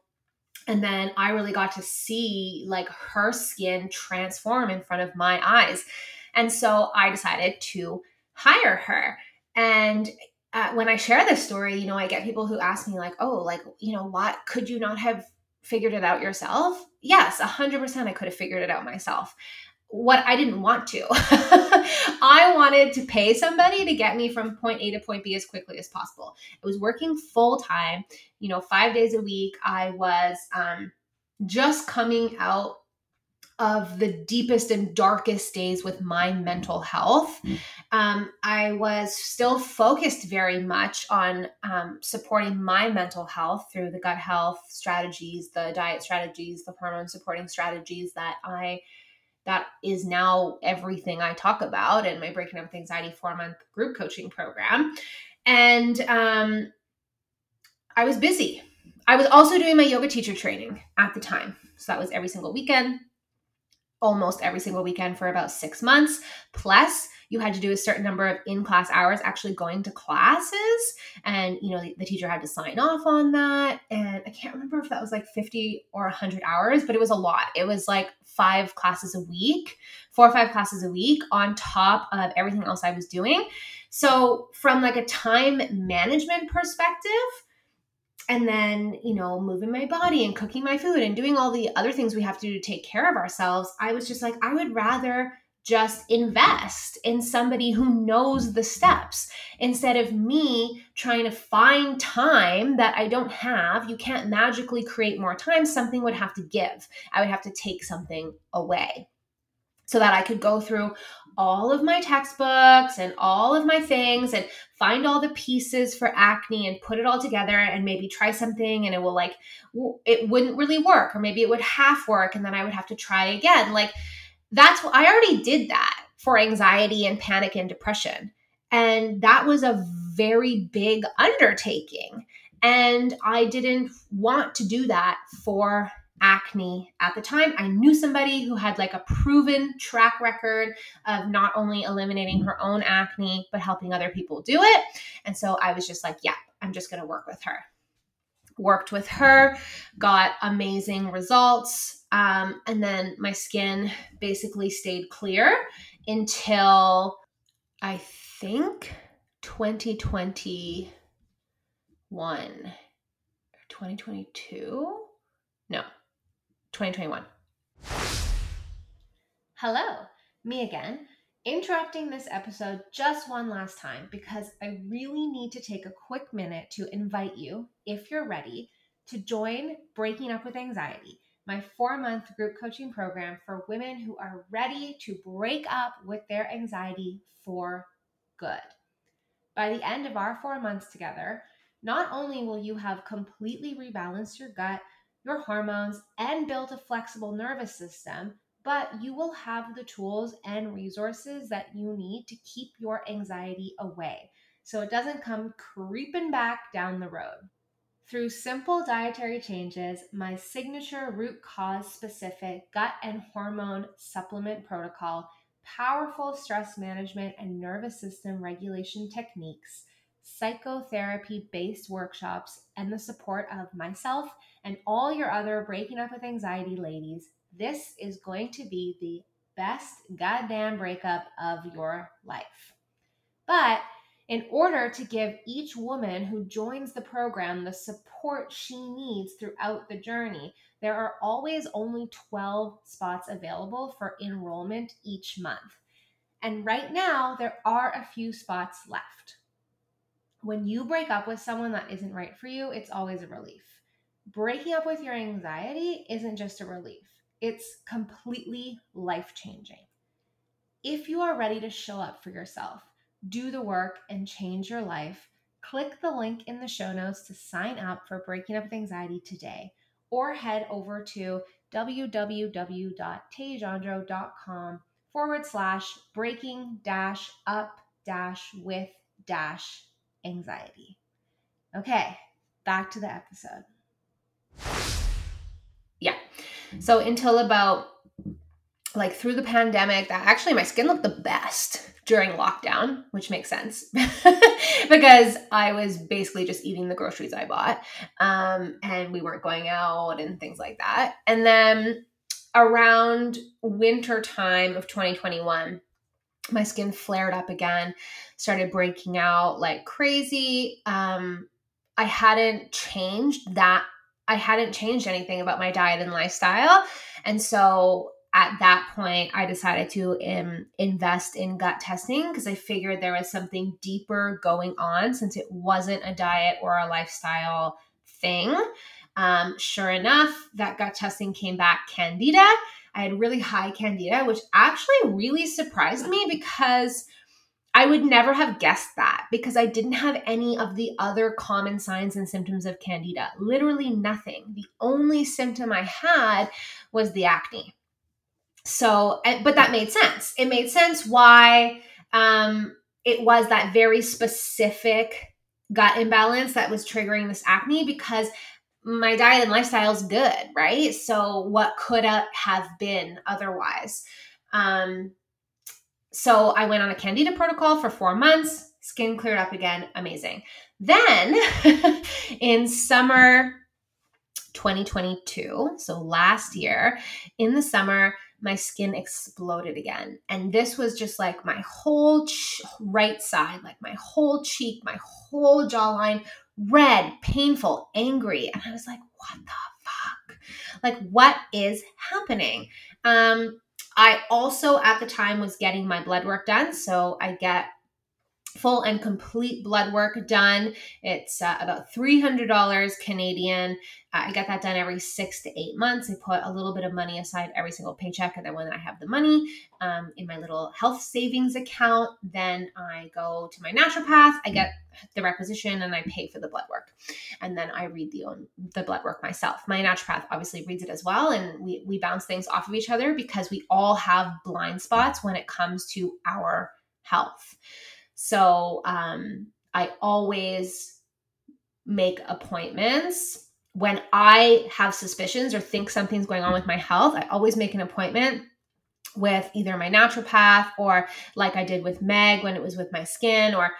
and then I really got to see like her skin transform in front of my eyes. And so I decided to hire her. And uh, when I share this story, you know, I get people who ask me like, "Oh, like, you know, what could you not have figured it out yourself? Yes, 100% I could have figured it out myself. What I didn't want to. I wanted to pay somebody to get me from point A to point B as quickly as possible. I was working full time, you know, five days a week. I was um, just coming out of the deepest and darkest days with my mental health. Mm. Um, I was still focused very much on um, supporting my mental health through the gut health strategies, the diet strategies, the hormone supporting strategies that I that is now everything I talk about in my Breaking Up with Anxiety four month group coaching program. And um, I was busy. I was also doing my yoga teacher training at the time. So that was every single weekend, almost every single weekend for about six months. Plus, you had to do a certain number of in-class hours actually going to classes and you know the, the, teacher had to sign off on that and i can't remember if that was like 50 or 100 hours but it was a lot it was like five classes a week four or five classes a week on top of everything else i was doing so from like a time management perspective and then you know moving my body and cooking my food and doing all the other things we have to do to take care of ourselves i was just like i would rather just invest in somebody who knows the steps instead of me trying to find time that I don't have. You can't magically create more time. Something would have to give. I would have to take something away so that I could go through all of my textbooks and all of my things and find all the pieces for acne and put it all together and maybe try something and it will like it wouldn't really work or maybe it would half work and then I would have to try again like that's what I already did that for anxiety and panic and depression and that was a very big undertaking. And I didn't want to do that for acne at the time. I knew somebody who had like a proven track record of not only eliminating her own acne, but helping other people do it. And so I was just like, yeah, I'm just going to work with her. Worked with her, got amazing results. Um, and then my skin basically stayed clear until I think 2021 or 2022. No, 2021. Hello, me again. Interrupting this episode just one last time because I really need to take a quick minute to invite you, if you're ready, to join Breaking Up with Anxiety, my four month group coaching program for women who are ready to break up with their anxiety for good. By the end of our four months together, not only will you have completely rebalanced your gut, your hormones, and built a flexible nervous system, but you will have the tools and resources that you need to keep your anxiety away so it doesn't come creeping back down the road. Through simple dietary changes, my signature root cause specific gut and hormone supplement protocol, powerful stress management and nervous system regulation techniques, psychotherapy based workshops, and the support of myself and all your other breaking up with anxiety ladies, this is going to be the best goddamn breakup of your life. But in order to give each woman who joins the program the support she needs throughout the journey, there are always only 12 spots available for enrollment each month. And right now, there are a few spots left. When you break up with someone that isn't right for you, it's always a relief breaking up with your anxiety isn't just a relief, it's completely life changing. If you are ready to show up for yourself, do the work, and change your life, click the link in the show notes to sign up for Breaking Up with Anxiety today, or head over to www.taygendron.com forward slash breaking dash up dash with dash anxiety. Okay, back to the episode. Yeah. So until about like through the pandemic, that actually my skin looked the best during lockdown, which makes sense because I was basically just eating the groceries I bought. Um, and we weren't going out and things like that. And then around winter time of 2021, my skin flared up again, started breaking out like crazy. Um, I hadn't changed that I hadn't changed anything about my diet and lifestyle. And so at that point, I decided to um, invest in gut testing because I figured there was something deeper going on since it wasn't a diet or a lifestyle thing. Um, sure enough, that gut testing came back candida. I had really high candida, which actually really surprised me because I would never have guessed that because I didn't have any of the other common signs and symptoms of candida. Literally nothing. The only symptom I had was the acne. So, but that made sense. It made sense why um, it was that very specific gut imbalance that was triggering this acne because my diet and lifestyle is good, right? So, what could have been otherwise? Um, so I went on a candida protocol for four months, skin cleared up again, amazing. Then in summer 2022, so last year, in the summer, my skin exploded again. And this was just like my whole ch- right side, like my whole cheek, my whole jawline, red, painful, angry. And I was like, what the fuck? Like, what is happening? Um, I also at the time was getting my blood work done. So I get full and complete blood work done. It's uh, about $300 Canadian. Uh, I get that done every six to eight months. I put a little bit of money aside every single paycheck. And then when I have the money um, in my little health savings account, then I go to my naturopath. I get the requisition and I pay for the blood work. And then I read the, own, the blood work myself. My naturopath obviously reads it as well. And we, we bounce things off of each other because we all have blind spots when it comes to our health. So um, I always make appointments when I have suspicions or think something's going on with my health. I always make an appointment with either my naturopath or like I did with Meg when it was with my skin or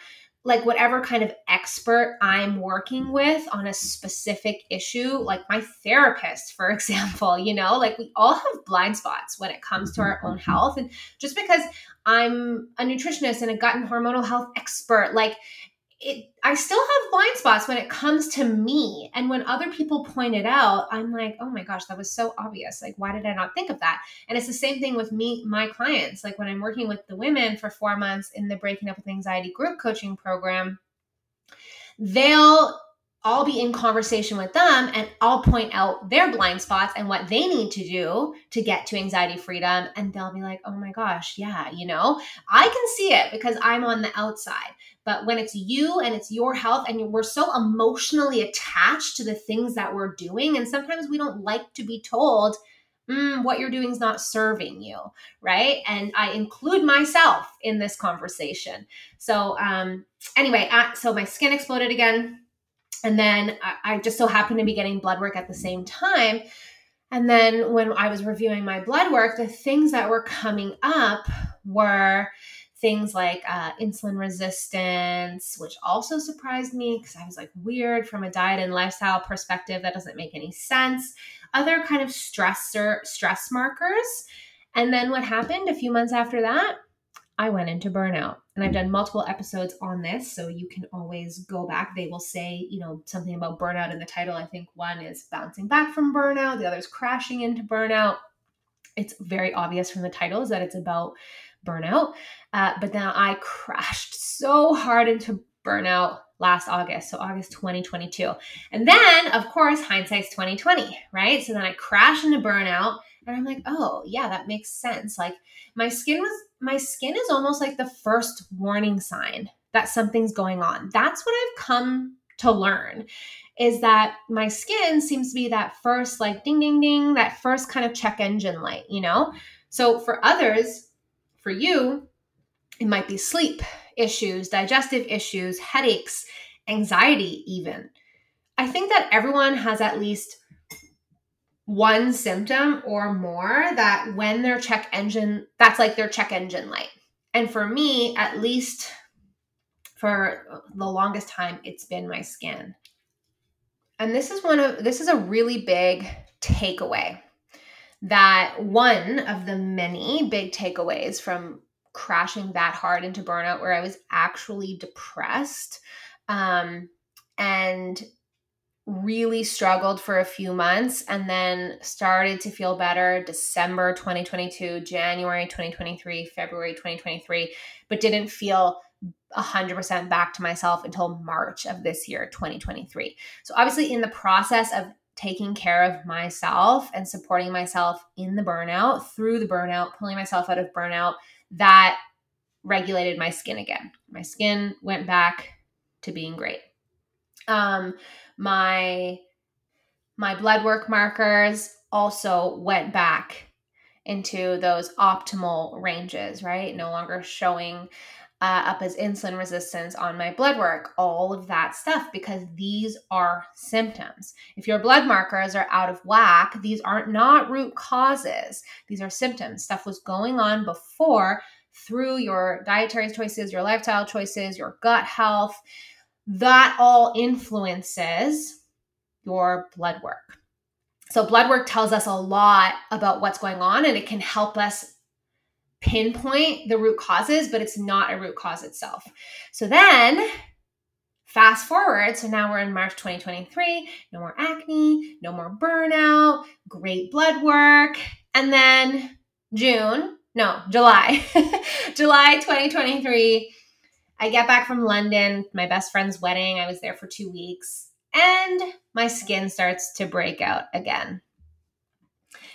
like whatever kind of expert I'm working with on a specific issue, like my therapist, for example, you know, like we all have blind spots when it comes to our own mm-hmm. health. And just because I'm a nutritionist and a gut and hormonal health expert, like it I still have blind spots when it comes to me. And when other people point it out, I'm like, oh my gosh, that was so obvious. Like, why did I not think of that? And it's the same thing with me, my clients. Like when I'm working with the women for four months in the Breaking Up with Anxiety group coaching program, they'll I'll be in conversation with them and I'll point out their blind spots and what they need to do to get to anxiety freedom. And they'll be like, oh my gosh, yeah, you know, I can see it because I'm on the outside. But when it's you and it's your health, and we're so emotionally attached to the things that we're doing, and sometimes we don't like to be told, mm, what you're doing is not serving you, right? And I include myself in this conversation. So, um, anyway, so my skin exploded again. And then I, I just so happened to be getting blood work at the same time. And then when I was reviewing my blood work, the things that were coming up were things like uh, insulin resistance, which also surprised me because I was like, weird from a diet and lifestyle perspective. That doesn't make any sense. Other kind of stressor, stress markers. And then what happened a few months after that? I went into burnout. And I've done multiple episodes on this, so you can always go back. They will say, you know, something about burnout in the title. I think one is bouncing back from burnout, the other is crashing into burnout. It's very obvious from the titles that it's about burnout. Uh, but then I crashed so hard into burnout last August, so August 2022. And then, of course, hindsight's 2020, right? So then I crashed into burnout and I'm like, "Oh, yeah, that makes sense." Like my skin was my skin is almost like the first warning sign that something's going on. That's what I've come to learn is that my skin seems to be that first like ding ding ding, that first kind of check engine light, you know? So for others, for you, it might be sleep issues, digestive issues, headaches, anxiety, even. I think that everyone has at least one symptom or more that when their check engine, that's like their check engine light. And for me, at least for the longest time, it's been my skin. And this is one of, this is a really big takeaway that one of the many big takeaways from crashing that hard into burnout where I was actually depressed um, and really struggled for a few months and then started to feel better December 2022, January 2023, February 2023, but didn't feel 100% back to myself until March of this year, 2023. So, obviously, in the process of taking care of myself and supporting myself in the burnout through the burnout, pulling myself out of burnout, that regulated my skin again. My skin went back to being great. Um, my my blood work markers also went back into those optimal ranges, right? No longer showing uh, up as insulin resistance on my blood work, all of that stuff, because these are symptoms. If your blood markers are out of whack, these aren't not root causes. These are symptoms. Stuff was going on before through your dietary choices, your lifestyle choices, your gut health. That all influences your blood work. So, blood work tells us a lot about what's going on and it can help us pinpoint the root causes, but it's not a root cause itself. So then fast forward, so now we're in March 2023, no more acne, no more burnout, great blood work. And then June, no, July, July 2023, I get back from London, my best friend's wedding. I was there for two weeks, and my skin starts to break out again.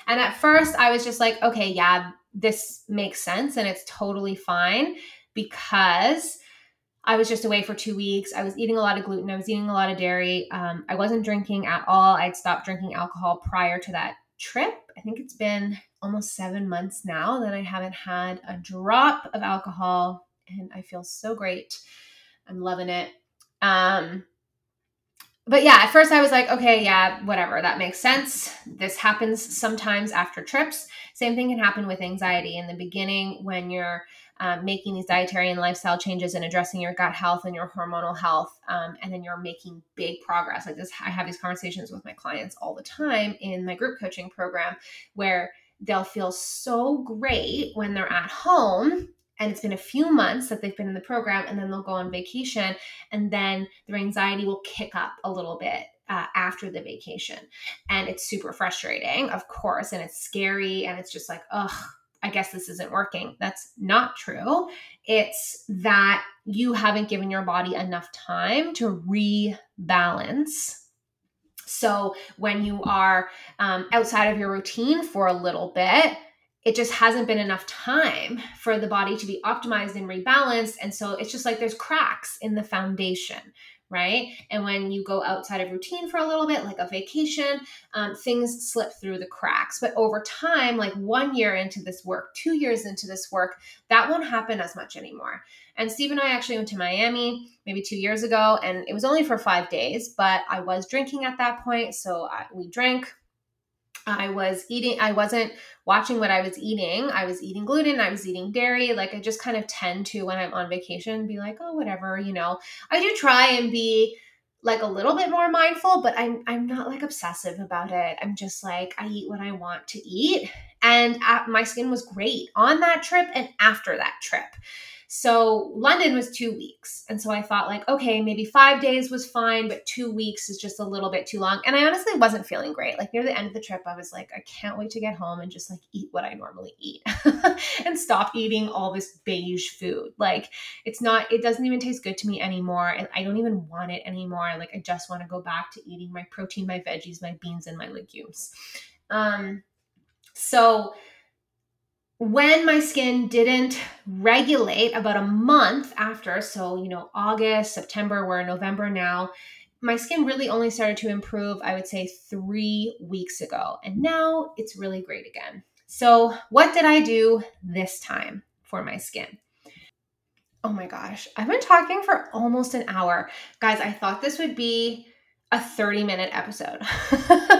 And at first, I was just like, okay, yeah, this makes sense and it's totally fine because I was just away for two weeks. I was eating a lot of gluten. I was eating a lot of dairy. Um, I wasn't drinking at all. I'd stopped drinking alcohol prior to that trip. I think it's been almost seven months now that I haven't had a drop of alcohol, and I feel so great. I'm loving it. Um, but yeah, at first I was like, okay, yeah, whatever, that makes sense. This happens sometimes after trips. Same thing can happen with anxiety in the beginning when you're um, making these dietary and lifestyle changes and addressing your gut health and your hormonal health, um, and then you're making big progress. Like this, I have these conversations with my clients all the time in my group coaching program where they'll feel so great when they're at home and it's been a few months that they've been in the program and then they'll go on vacation and then their anxiety will kick up a little bit uh, after the vacation. And it's super frustrating of course and it's scary and it's just like ugh i guess this isn't working. That's not true. It's that you haven't given your body enough time to rebalance. So when you are um, outside of your routine for a little bit it just hasn't been enough time for the body to be optimized and rebalanced. And so it's just like there's cracks in the foundation, right? And when you go outside of routine for a little bit, like a vacation, um, things slip through the cracks. But over time, like one year into this work, two years into this work, that won't happen as much anymore. And Steve and I actually went to Miami maybe two years ago, and it was only for five days, but I was drinking at that point. So I, we drank I was eating, I wasn't watching what I was eating. I was eating gluten, I was eating dairy. Like I just kind of tend to, when I'm on vacation, be like, oh, whatever, you know. I do try and be like a little bit more mindful, but I'm I'm not like obsessive about it. I'm just like I eat what I want to eat. And uh, my skin was great on that trip and after that trip. So London was two weeks. And so I thought, like, okay, maybe five days was fine, but two weeks is just a little bit too long. And I honestly wasn't feeling great. Like near the end of the trip, I was like, I can't wait to get home and just like eat what I normally eat and stop eating all this beige food. Like it's not, it doesn't even taste good to me anymore. And I don't even want it anymore. Like I just want to go back to eating my protein, my veggies, my beans, and my legumes. Um, so when my skin didn't regulate about a month after, so, you know, August, September, we're in November now, my skin really only started to improve, I would say, three weeks ago. And now it's really great again. So, what did I do this time for my skin? Oh my gosh, I've been talking for almost an hour. Guys, I thought this would be a 30 minute episode.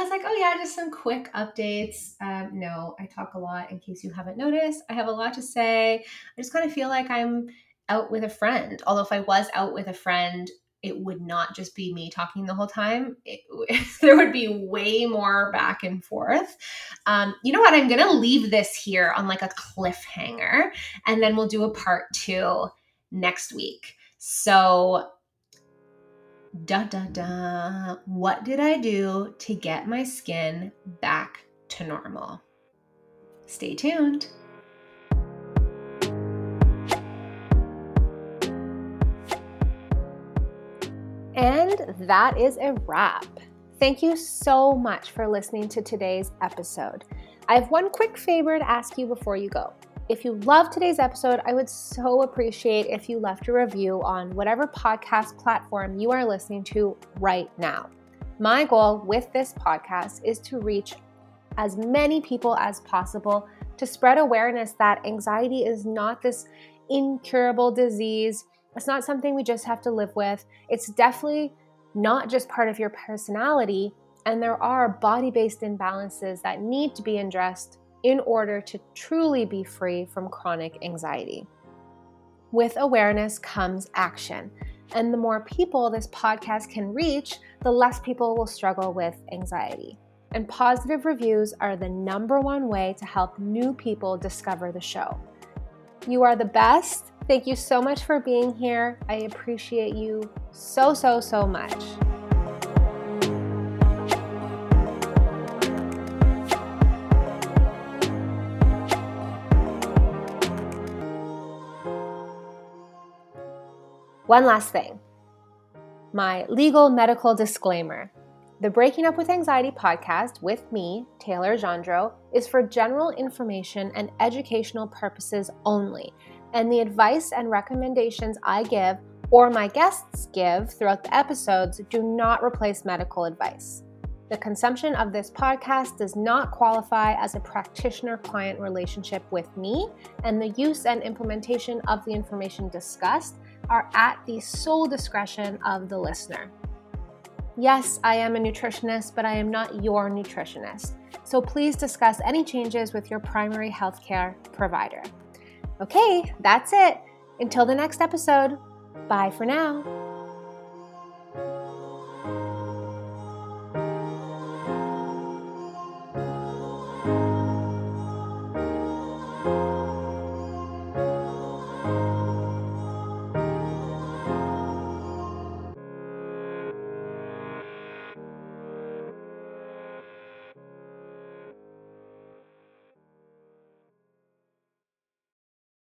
I was like, oh yeah, just some quick updates. Um, no, I talk a lot in case you haven't noticed. I have a lot to say. I just kind of feel like I'm out with a friend. Although if I was out with a friend, it would not just be me talking the whole time. It, there would be way more back and forth. Um, you know what? I'm going to leave this here on like a cliffhanger, and then we'll do a part two next week. So da da da. What did I do to get my skin back to normal? Stay tuned. And that is a wrap. Thank you so much for listening to today's episode. I have one quick favor to ask you before you go. If you love today's episode, I would so appreciate if you left a review on whatever podcast platform you are listening to right now. My goal with this podcast is to reach as many people as possible to spread awareness that anxiety is not this incurable disease. It's not something we just have to live with. It's definitely not just part of your personality, and there are body based imbalances that need to be addressed in order to truly be free from chronic anxiety. With awareness comes action. And the more people this podcast can reach, the less people will struggle with anxiety. And positive reviews are the number one way to help new people discover the show. You are the best. Thank you so much for being here. I appreciate you so, so, so much. One last thing my legal medical disclaimer. The Breaking Up with Anxiety podcast with me, Taylor Gendron, is for general information and educational purposes only, and the advice and recommendations I give or my guests give throughout the episodes do not replace medical advice. The consumption of this podcast does not qualify as a practitioner client relationship with me, and the use and implementation of the information discussed are at the sole discretion of the listener. Yes, I am a nutritionist, but I am not your nutritionist. So please discuss any changes with your primary healthcare provider. Okay, that's it. Until the next episode, bye for now.